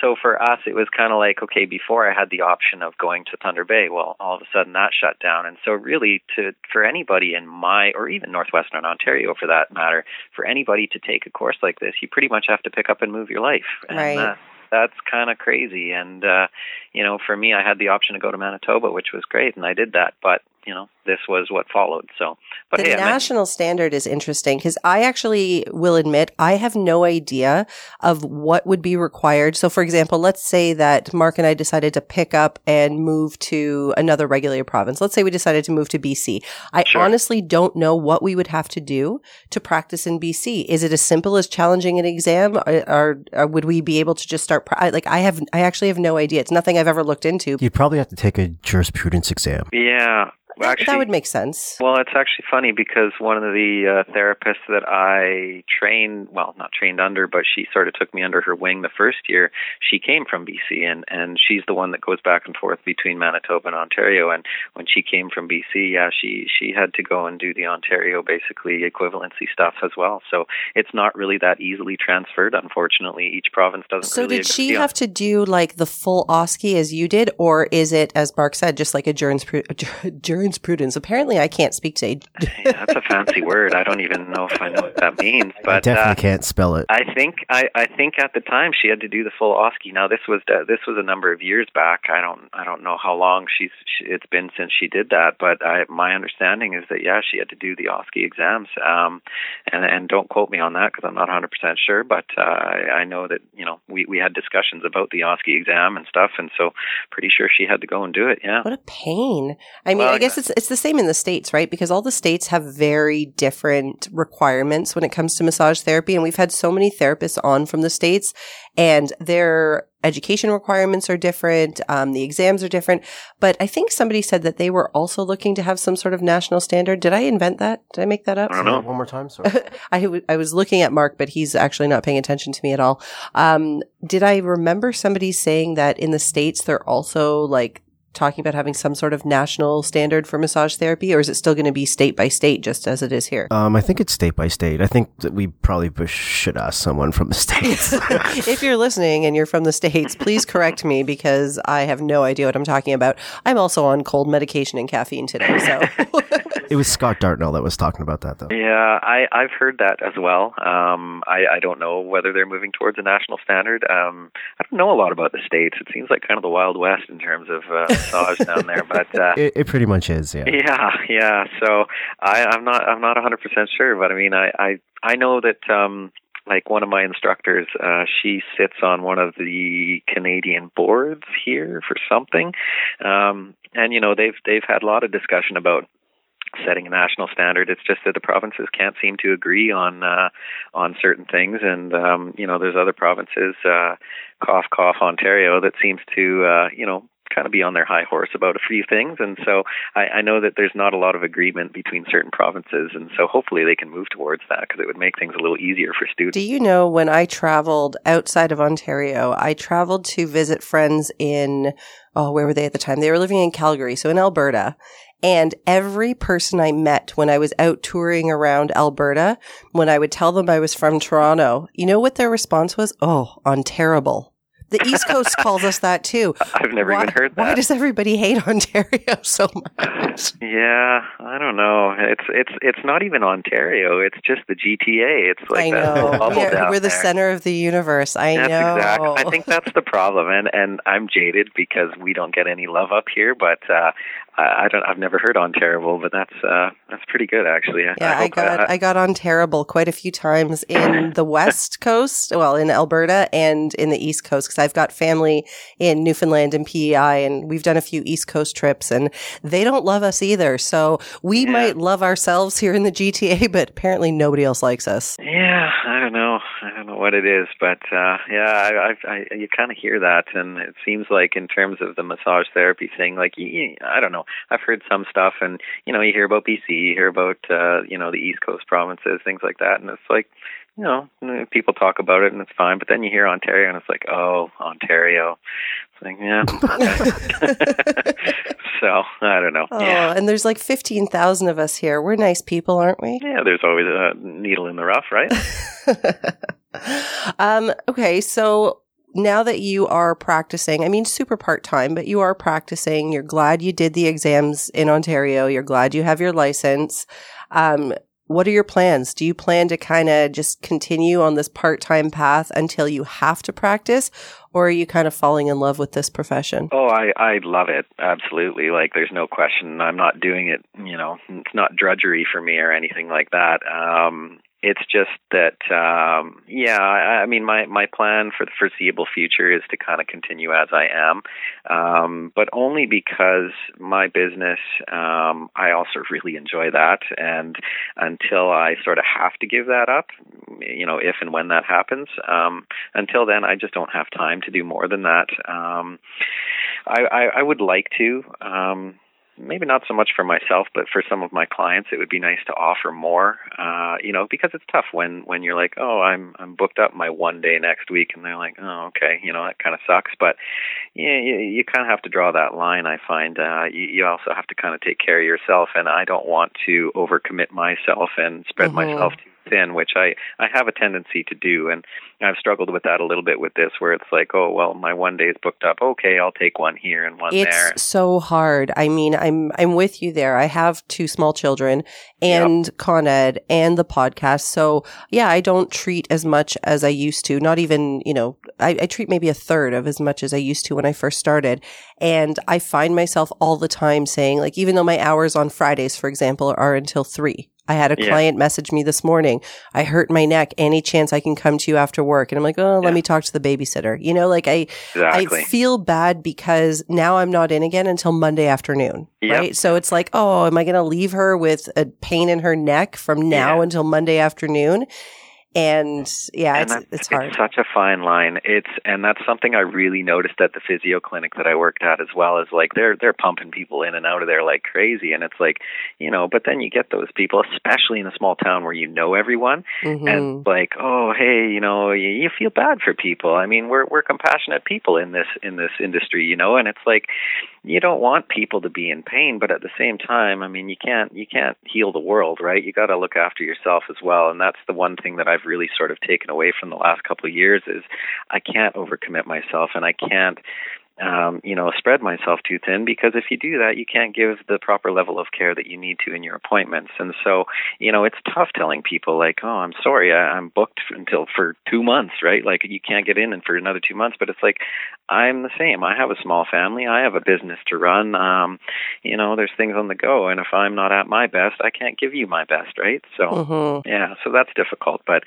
so for us it was kind of like okay before I had the option of going to Thunder Bay, well all of a sudden that shut down, and so really to for anybody in my or even northwestern Ontario for that matter, for anybody to take a course like this, you pretty much have to pick up and move your life, and right. uh, that's kind of crazy. And uh, you know, for me, I had the option to go to Manitoba, which was great, and I did that. But you know, this was what followed. So, but the hey, national standard is interesting because I actually will admit I have no idea of what would be required. So, for example, let's say that Mark and I decided to pick up and move to another regulated province. Let's say we decided to move to BC. I Sure. honestly don't know what we would have to do to practice in BC. Is it as simple as challenging an exam, or, or, or would we be able to just start? Pra- I- like, I have, I actually have no idea. It's nothing I've ever looked into. You'd probably have to take a jurisprudence exam. yeah. Well, That- actually, that would make sense. Well, it's actually funny because one of the uh, therapists that I trained, well, not trained under, but she sort of took me under her wing the first year. She came from BC, and and she's the one that goes back and forth between Manitoba and Ontario. And when she came from BC, yeah, she she had to go and do the Ontario basically equivalency stuff as well. So it's not really that easily transferred. Unfortunately, each province doesn't. So really did she have to do like the full OSCE as you did, or is it, as Mark said, just like a jurispru- jurisprudence? Apparently, I can't speak to. Yeah, that's a fancy word. I don't even know if I know what that means. But I definitely uh, can't spell it. I think I, I think at the time she had to do the full OSCE. Now this was uh, this was a number of years back. I don't I don't know how long she's she, it's been since she did that, but I, my understanding is that yeah she had to do the OSCE exams. Um, and and don't quote me on that because I'm not 100 percent sure, but uh, I, I know that you know we we had discussions about the OSCE exam and stuff, and so pretty sure she had to go and do it. Yeah. What a pain! I mean, Well, I guess it's it's the same in the states, right? Because all the states have very different requirements when it comes to massage therapy, and we've had so many therapists on from the states, and their education requirements are different. Um, the exams are different, but I think somebody said that they were also looking to have some sort of national standard. Did I invent that? Did I make that up? I don't know. One more time, sorry. I, w- I was looking at Mark, but he's actually not paying attention to me at all. Um, did I remember somebody saying that in the States they're also like talking about having some sort of national standard for massage therapy, or is it still going to be state by state just as it is here? Um, I think it's state by state. I think that we probably should ask someone from the states. if you're listening and you're from the States, please correct me because I have no idea what I'm talking about. I'm also on cold medication and caffeine today, so. it was Scott Dartnell that was talking about that, though. Yeah, I, I've heard that as well. Um, I, I don't know whether they're moving towards a national standard. Um, I don't know a lot about the states. It seems like kind of the Wild West in terms of uh, massage down there. But uh, It, it pretty much is, yeah. yeah, yeah. So I, I'm not I'm not 100 percent sure, but I mean I I I know that um, like one of my instructors, uh, she sits on one of the Canadian boards here for something, um, and you know they've they've had a lot of discussion about setting a national standard. It's just that the provinces can't seem to agree on uh, on certain things, and um, you know there's other provinces, uh, cough cough Ontario, that seems to uh, you know kind of be on their high horse about a few things, and so I, I know that there's not a lot of agreement between certain provinces, and so hopefully they can move towards that because it would make things a little easier for students. Do you know when I traveled outside of Ontario, I traveled to visit friends in, oh, where were they at the time? They were living in Calgary, so in Alberta. And every person I met when I was out touring around Alberta, when I would tell them I was from Toronto, you know what their response was? Oh, on terrible. The East Coast calls us that too. I've never why, even heard that. Why does everybody hate Ontario so much? Yeah, I don't know. It's it's it's not even Ontario. It's just the GTA. It's like I know. We're, down we're the center of the universe. I That's know. I think that's the problem, and and I'm jaded because we don't get any love up here. But uh, I, I don't. I've never heard on terrible, but that's uh, that's pretty good actually. Yeah, I, I got I, I got on terrible quite a few times in the West Coast, well, in Alberta and in the East Coast because I've got family in Newfoundland and PEI, and we've done a few East Coast trips, and they don't love us either. So we yeah. might love ourselves here in the GTA, but apparently nobody else likes us. Yeah, I don't know. I don't know what it is, but uh, yeah, I, I, I you kind of hear that, and it seems like in terms of the massage therapy thing, like I don't know. I've heard some stuff, and you know, you hear about BC, you hear about uh, you know the East Coast provinces, things like that, and it's like you know, people talk about it and it's fine, but then you hear Ontario and it's like, oh, Ontario. It's like, yeah. so I don't know. Oh, yeah. and there's like 15,000 of us here. We're nice people, aren't we? Yeah, there's always a needle in the rough, right? um, okay, so now that you are practicing, I mean, super part time, but you are practicing. You're glad you did the exams in Ontario. You're glad you have your license. Um, what are your plans? Do you plan to kind of just continue on this part time path until you have to practice? Or are you kind of falling in love with this profession? Oh, I, I love it. Absolutely. Like, there's no question. I'm not doing it, you know, it's not drudgery for me or anything like that. Um, it's just that um yeah I, I mean my my plan for the foreseeable future is to kind of continue as i am um but only because my business um i also really enjoy that. And until i sort of have to give that up you know if and when that happens um until then i just don't have time to do more than that. Um i i, I would like to um maybe not so much for myself, but for some of my clients, it would be nice to offer more. Uh, you know, because it's tough when when you're like, oh, I'm I'm booked up my one day next week, and they're like, oh, okay, you know, that kind of sucks. But yeah, you, you kind of have to draw that line. I find uh, you, you also have to kind of take care of yourself, and I don't want to overcommit myself and spread mm-hmm. myself too which I I have a tendency to do, and I've struggled with that a little bit with this, where it's like, oh well, my one day is booked up. Okay, I'll take one here and one it's there. It's so hard. I mean, I'm I'm with you there. I have two small children and yep. Con Ed and the podcast, so yeah, I don't treat as much as I used to. Not even you know, I, I treat maybe a third of as much as I used to when I first started, and I find myself all the time saying, like, even though my hours on Fridays, for example, are until three I had a yeah. client message me this morning. I hurt my neck. Any chance I can come to you after work? And I'm like, oh, let yeah. me talk to the babysitter. You know, like I, exactly. I feel bad because now I'm not in again until Monday afternoon. Yep. Right. So it's like, oh, am I going to leave her with a pain in her neck from now yeah. until Monday afternoon? And yeah, and it's, it's hard. It's such a fine line. It's and that's something I really noticed at the physio clinic that I worked at as well. Is like they're they're pumping people in and out of there like crazy, and it's like you know. But then you get those people, especially in a small town where you know everyone, mm-hmm. and like oh hey, you know, you, you feel bad for people. I mean, we're we're compassionate people in this in this industry, you know, and it's like you don't want people to be in pain, but at the same time, I mean, you can't you can't heal the world, right? You got to look after yourself as well, and that's the one thing that I've really sort of taken away from the last couple of years is I can't overcommit myself, and I can't um, you know, spread myself too thin because if you do that, you can't give the proper level of care that you need to in your appointments. And so, you know, it's tough telling people like, oh, I'm sorry, I, I'm booked until for two months, right? Like you can't get in and for another two months. But it's like I'm the same. I have a small family. I have a business to run. Um, you know, there's things on the go, and if I'm not at my best, I can't give you my best, right? So, mm-hmm. yeah, so that's difficult. But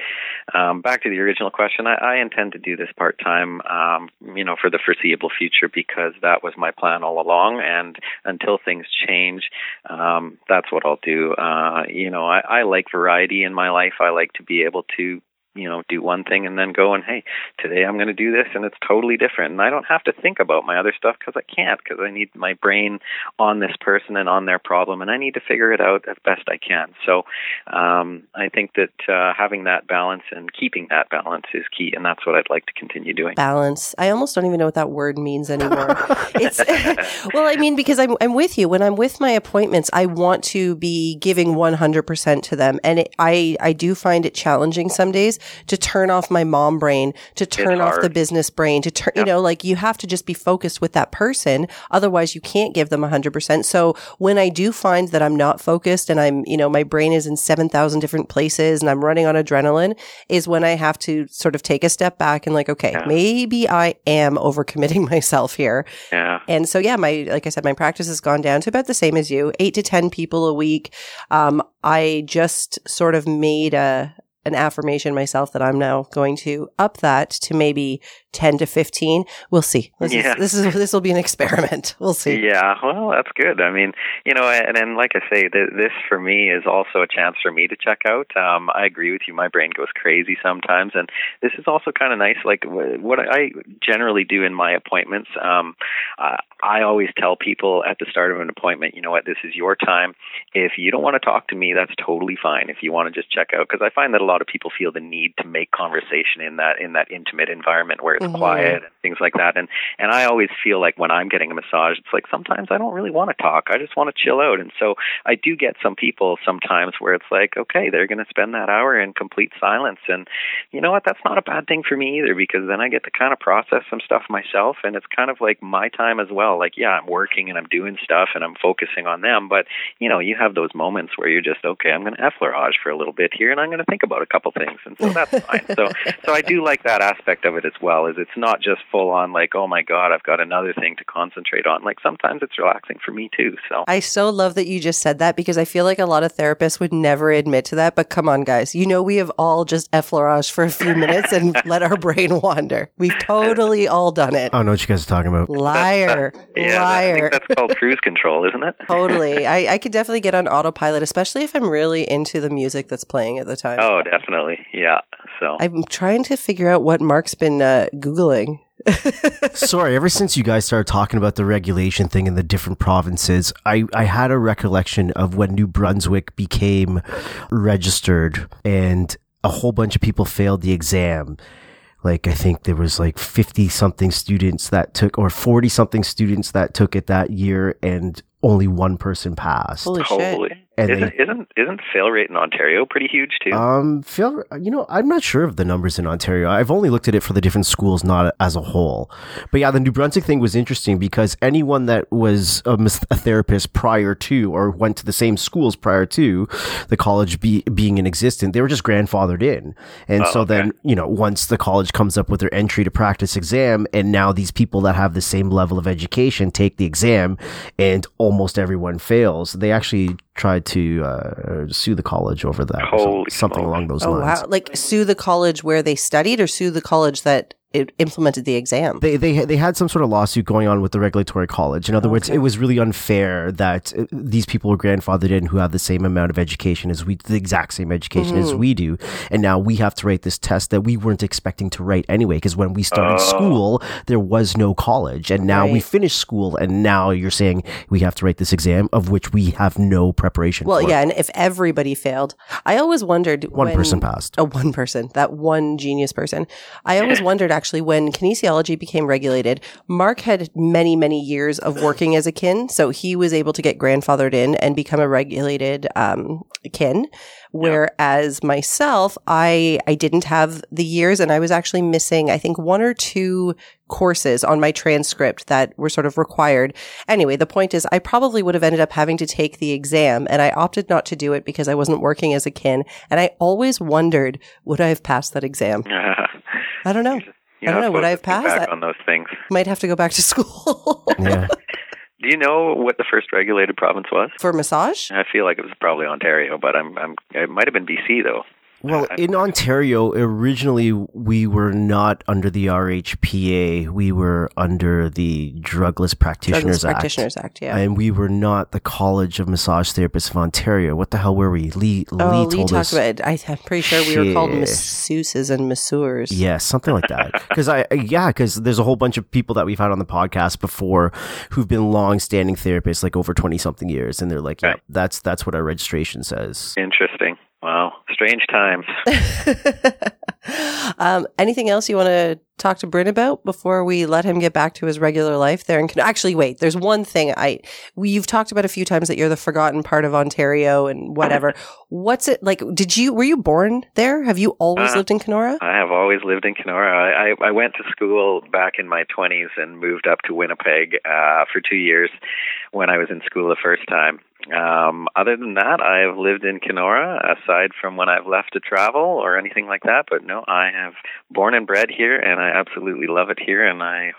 um, back to the original question, I, I intend to do this part time, um, you know, for the foreseeable future future because that was my plan all along. And until things change, um, that's what I'll do. Uh, you know, I, I like variety in my life. I like to be able to you know do one thing and then go and hey today i'm going to do this and it's totally different. And i don't have to think about my other stuff because i can't because i need my brain on this person and on their problem and i need to figure it out as best i can. So um, i think that uh, having that balance and keeping that balance is key and that's what i'd like to continue doing. Balance. I almost don't even know what that word means anymore. It's well i mean because I'm, I'm with you. When i'm with my appointments i want to be giving 100% to them and it, i i do find it challenging some days to turn off my mom brain, to turn off hard. the business brain, to turn, you know, like you have to just be focused with that person. Otherwise you can't give them 100%. So when I do find that I'm not focused and I'm, you know, my brain is in 7,000 different places and I'm running on adrenaline is when I have to sort of take a step back and like, okay, Yeah. maybe I am overcommitting myself here. Yeah. And so, yeah, my, like I said, my practice has gone down to about the same as you, eight to 10 people a week. Um, I just sort of made a, an affirmation myself that I'm now going to up that to maybe 10 to 15. We'll see. This Yeah. is, this is, this will be an experiment. We'll see. Yeah, well, that's good. I mean, you know, and, and like I say, th- this for me is also a chance for me to check out. Um, I agree with you. My brain goes crazy sometimes, and this is also kind of nice. Like wh- what I generally do in my appointments, um, uh, I always tell people at the start of an appointment, you know what, this is your time. If you don't want to talk to me, that's totally fine. If you want to just check out, because I find that a lot of people feel the need to make conversation in that in that intimate environment where Mhm. quiet and things like that. And and I always feel like when I'm getting a massage, it's like sometimes I don't really want to talk. I just want to chill out. And so I do get some people sometimes where it's like, okay, they're going to spend that hour in complete silence. And you know what? That's not a bad thing for me either because then I get to kind of process some stuff myself. And it's kind of like my time as well. Like, yeah, I'm working and I'm doing stuff and I'm focusing on them. But, you know, you have those moments where you're just, okay, I'm going to effleurage for a little bit here and I'm going to think about a couple things. And so that's fine. So, so I do like that aspect of it as well. Is it's not just full on like, oh my god, I've got another thing to concentrate on. Like sometimes it's relaxing for me too. So I so love that you just said that because I feel like a lot of therapists would never admit to that. But come on, guys. You know, we have all just effleurage for a few minutes and let our brain wander. We've totally all done it. I don't know what you guys are talking about. Liar. yeah, that- I Liar. think that's called cruise control, isn't it? totally. I, I could definitely get on autopilot, especially if I'm really into the music that's playing at the time. Oh, definitely. Yeah. So I'm trying to figure out what Mark's been uh, Googling. Sorry, ever since you guys started talking about the regulation thing in the different provinces, I, I had a recollection of when New Brunswick became registered and a whole bunch of people failed the exam. Like, I think there was like 50 something students that took, or 40 something students that took it that year and only one person passed. Holy shit. And isn't, they- isn't isn't fail rate in Ontario pretty huge too? Um, Phil, you know, I'm not sure of the numbers in Ontario. I've only looked at it for the different schools, not as a whole. But yeah, the New Brunswick thing was interesting because anyone that was a, a therapist prior to or went to the same schools prior to the college be, being in existence, they were just grandfathered in. And Oh, so okay. then, you know, once the college comes up with their entry to practice exam, and now these people that have the same level of education take the exam, and almost everyone fails. They actually tried to uh, sue the college over that, Holy something smokes. along those Oh, lines. wow. Like sue the college where they studied or sue the college that it implemented the exam? They, they they had some sort of lawsuit going on with the regulatory college. In other words, it was really unfair that uh, these people were grandfathered in who have the same amount of education as we, the exact same education as Mhm. we do, and now we have to write this test that we weren't expecting to write anyway. Because when we started Oh. school, there was no college, and now we Right. finished school, and now you're saying we have to write this exam of which we have no preparation. well, for. yeah. And if everybody failed, I always wondered one when- person passed. Oh, one person, that one genius person. I always wondered actually when kinesiology became regulated, Mark had many, many years of working as a kin. So he was able to get grandfathered in and become a regulated um, kin. Whereas myself, I, I didn't have the years and I was actually missing, I think, one or two courses on my transcript that were sort of required. Anyway, the point is I probably would have ended up having to take the exam and I opted not to do it because I wasn't working as a kin. And I always wondered, would I have passed that exam? I don't know. You're I don't know, would I have passed back that? on those things? Might have to go back to school Yeah. Do you know what the first regulated province was? for massage. I feel like it was probably Ontario, but I'm I'm it might have been BC though. Well, in Ontario, originally we were not under the RHPA. We were under the Drugless Practitioners Drugless Act. Practitioners Act, yeah. And we were not the College of Massage Therapists of Ontario. What the hell were we? Lee, oh, Lee Lee told talked us. about it. I, I'm pretty sure we were called masseuses and masseurs. Yeah, something like that. Because I, yeah, because there's a whole bunch of people that we've had on the podcast before who've been long-standing therapists, like over twenty something years, and they're like, "Yeah, Right. that's that's what our registration says." Interesting. Wow, strange times. Um, anything else you want to talk to Bryn about before we let him get back to his regular life there? And actually, wait, there's one thing I we, you've talked about a few times that you're the forgotten part of Ontario and whatever. What's it like? Did you were you born there? Have you always Uh, lived in Kenora? I have always lived in Kenora. I, I, I went to school back in my 20s and moved up to Winnipeg uh, for two years when I was in school the first time. Um, other than that, I have lived in Kenora aside from when I've left to travel or anything like that. But no, I have born and bred here, and I absolutely love it here, and I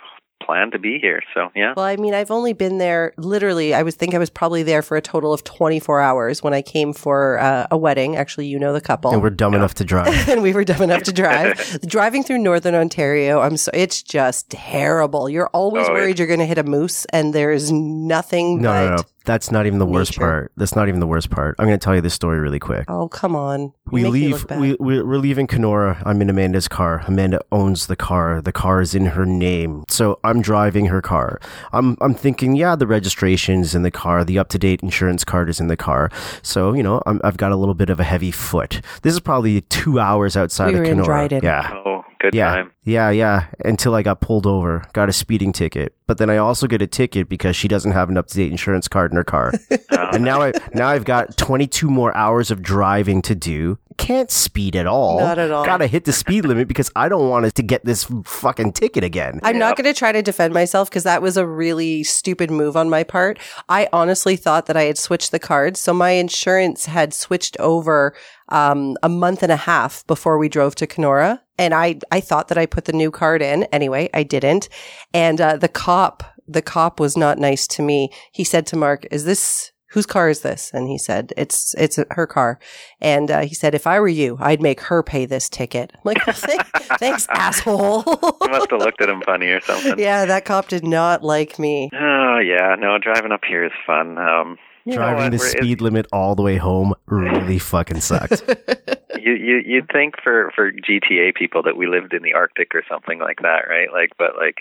plan to be here. So yeah. Well, I mean, I've only been there literally. I was think I was probably there for a total of 24 hours when I came for uh, a wedding. Actually, you know the couple. And we're dumb enough to drive. and we were dumb enough to drive. Driving through northern Ontario, I'm so it's just terrible. You're always Oh, worried you're going to hit a moose, and there's nothing. No, but, no, no. That's not even the worst nature. part. That's not even the worst part. I'm going to tell you this story really quick. Oh come on! We make leave. We, we we're leaving Kenora. I'm in Amanda's car. Amanda owns the car. The car is in her name. So I'm driving her car. I'm I'm thinking, yeah, the registration's in the car. The up to date insurance card is in the car. So you know, I'm, I've got a little bit of a heavy foot. This is probably two hours outside We of were in Kenora. Dryden. Yeah. Oh, good Yeah, time. yeah, yeah. Until I got pulled over, got a speeding ticket. But then I also get a ticket because she doesn't have an up to date insurance card her car. and now I now I've got 22 more hours of driving to do. Can't speed at all. Not at all. Gotta hit the speed limit because I don't want us to get this fucking ticket again. I'm not going to try to defend myself because that was a really stupid move on my part. I honestly thought that I had switched the cards. So my insurance had switched over um, a month and a half before we drove to Kenora. And I, I thought that I put the new card in. Anyway, I didn't. And uh, the cop, the cop was not nice to me. He said to Mark, is this, whose car is this? And he said, it's, it's her car. And uh, he said, if I were you, I'd make her pay this ticket. I'm like, "Thank- thanks, asshole. You must have looked at him funny or something. Yeah, that cop did not like me. Oh yeah, no, driving up here is fun. Um, you Driving the speed limit all the way home really fucking sucked. you you you'd think for for GTA people that we lived in the Arctic or something like that, right? Like, but like,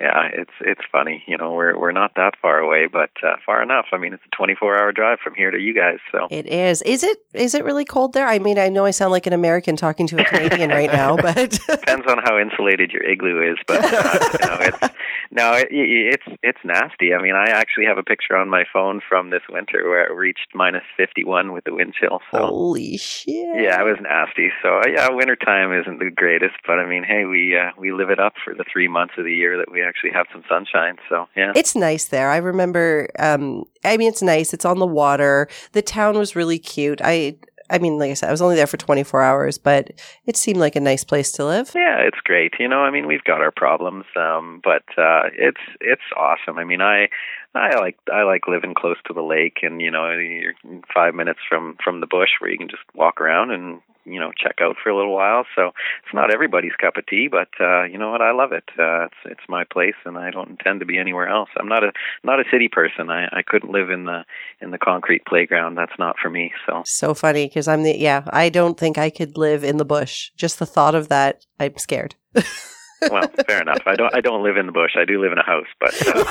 yeah, it's it's funny. You know, we're we're not that far away, but uh, far enough. I mean, it's a 24 hour drive from here to you guys. So It is. Is it? Is it really cold there? I mean, I know I sound like an American talking to a Canadian right now, but depends on how insulated your igloo is, but uh, you know, it's no, it, it's it's nasty. I mean, I actually have a picture on my phone from this winter where it reached minus 51 with the wind chill. So. holy shit! Yeah, it was nasty. So uh, yeah, wintertime isn't the greatest, but I mean, hey, we uh, we live it up for the three months of the year that we actually have some sunshine. So yeah, It's nice there. I remember. Um, I mean, it's nice. It's on the water. The town was really cute. I. I mean, like I said, I was only there for 24 hours, but it seemed like a nice place to live. yeah, it's great. You know, I mean, we've got our problems, um, but uh, it's it's awesome. I mean, I I like I like living close to the lake, and you know, you're five minutes from from the bush where you can just walk around and you know check out for a little while. So it's not everybody's cup of tea, but uh, you know what? I love it. Uh, it's it's my place, and I don't intend to be anywhere else. I'm not a not a city person. I I couldn't live in the in the concrete playground. That's not for me. So So funny because I'm the yeah. I don't think I could live in the bush. Just the thought of that, I'm scared. well, fair enough. I don't I don't live in the bush. I do live in a house, but uh,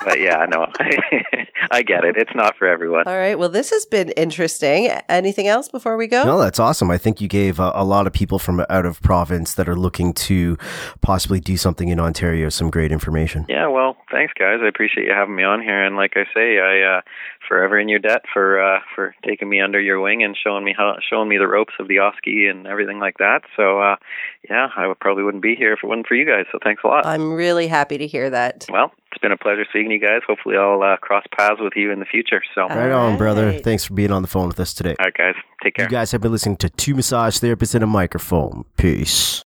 but yeah, no, I get it. It's not for everyone. All right. Well, this has been interesting. Anything else before we go? No, that's awesome. I think you gave a, a lot of people from out of province that are looking to possibly do something in Ontario some great information. Yeah, well, thanks, guys. I appreciate you having me on here. And like I say, I uh, forever in your debt for uh, for taking me under your wing and showing me how showing me the ropes of the OSCE and everything like that. So uh, yeah, I would probably wouldn't be here if it wasn't for you guys. So thanks a lot. I'm really happy to hear that. well, it's been a pleasure speaking to you guys. Hopefully, I'll uh, cross paths with you in the future. So, all Right All on, brother. Thanks for being on the phone with us today. All right, guys, take care. You guys have been listening to Two Massage Therapists and a Microphone. Peace.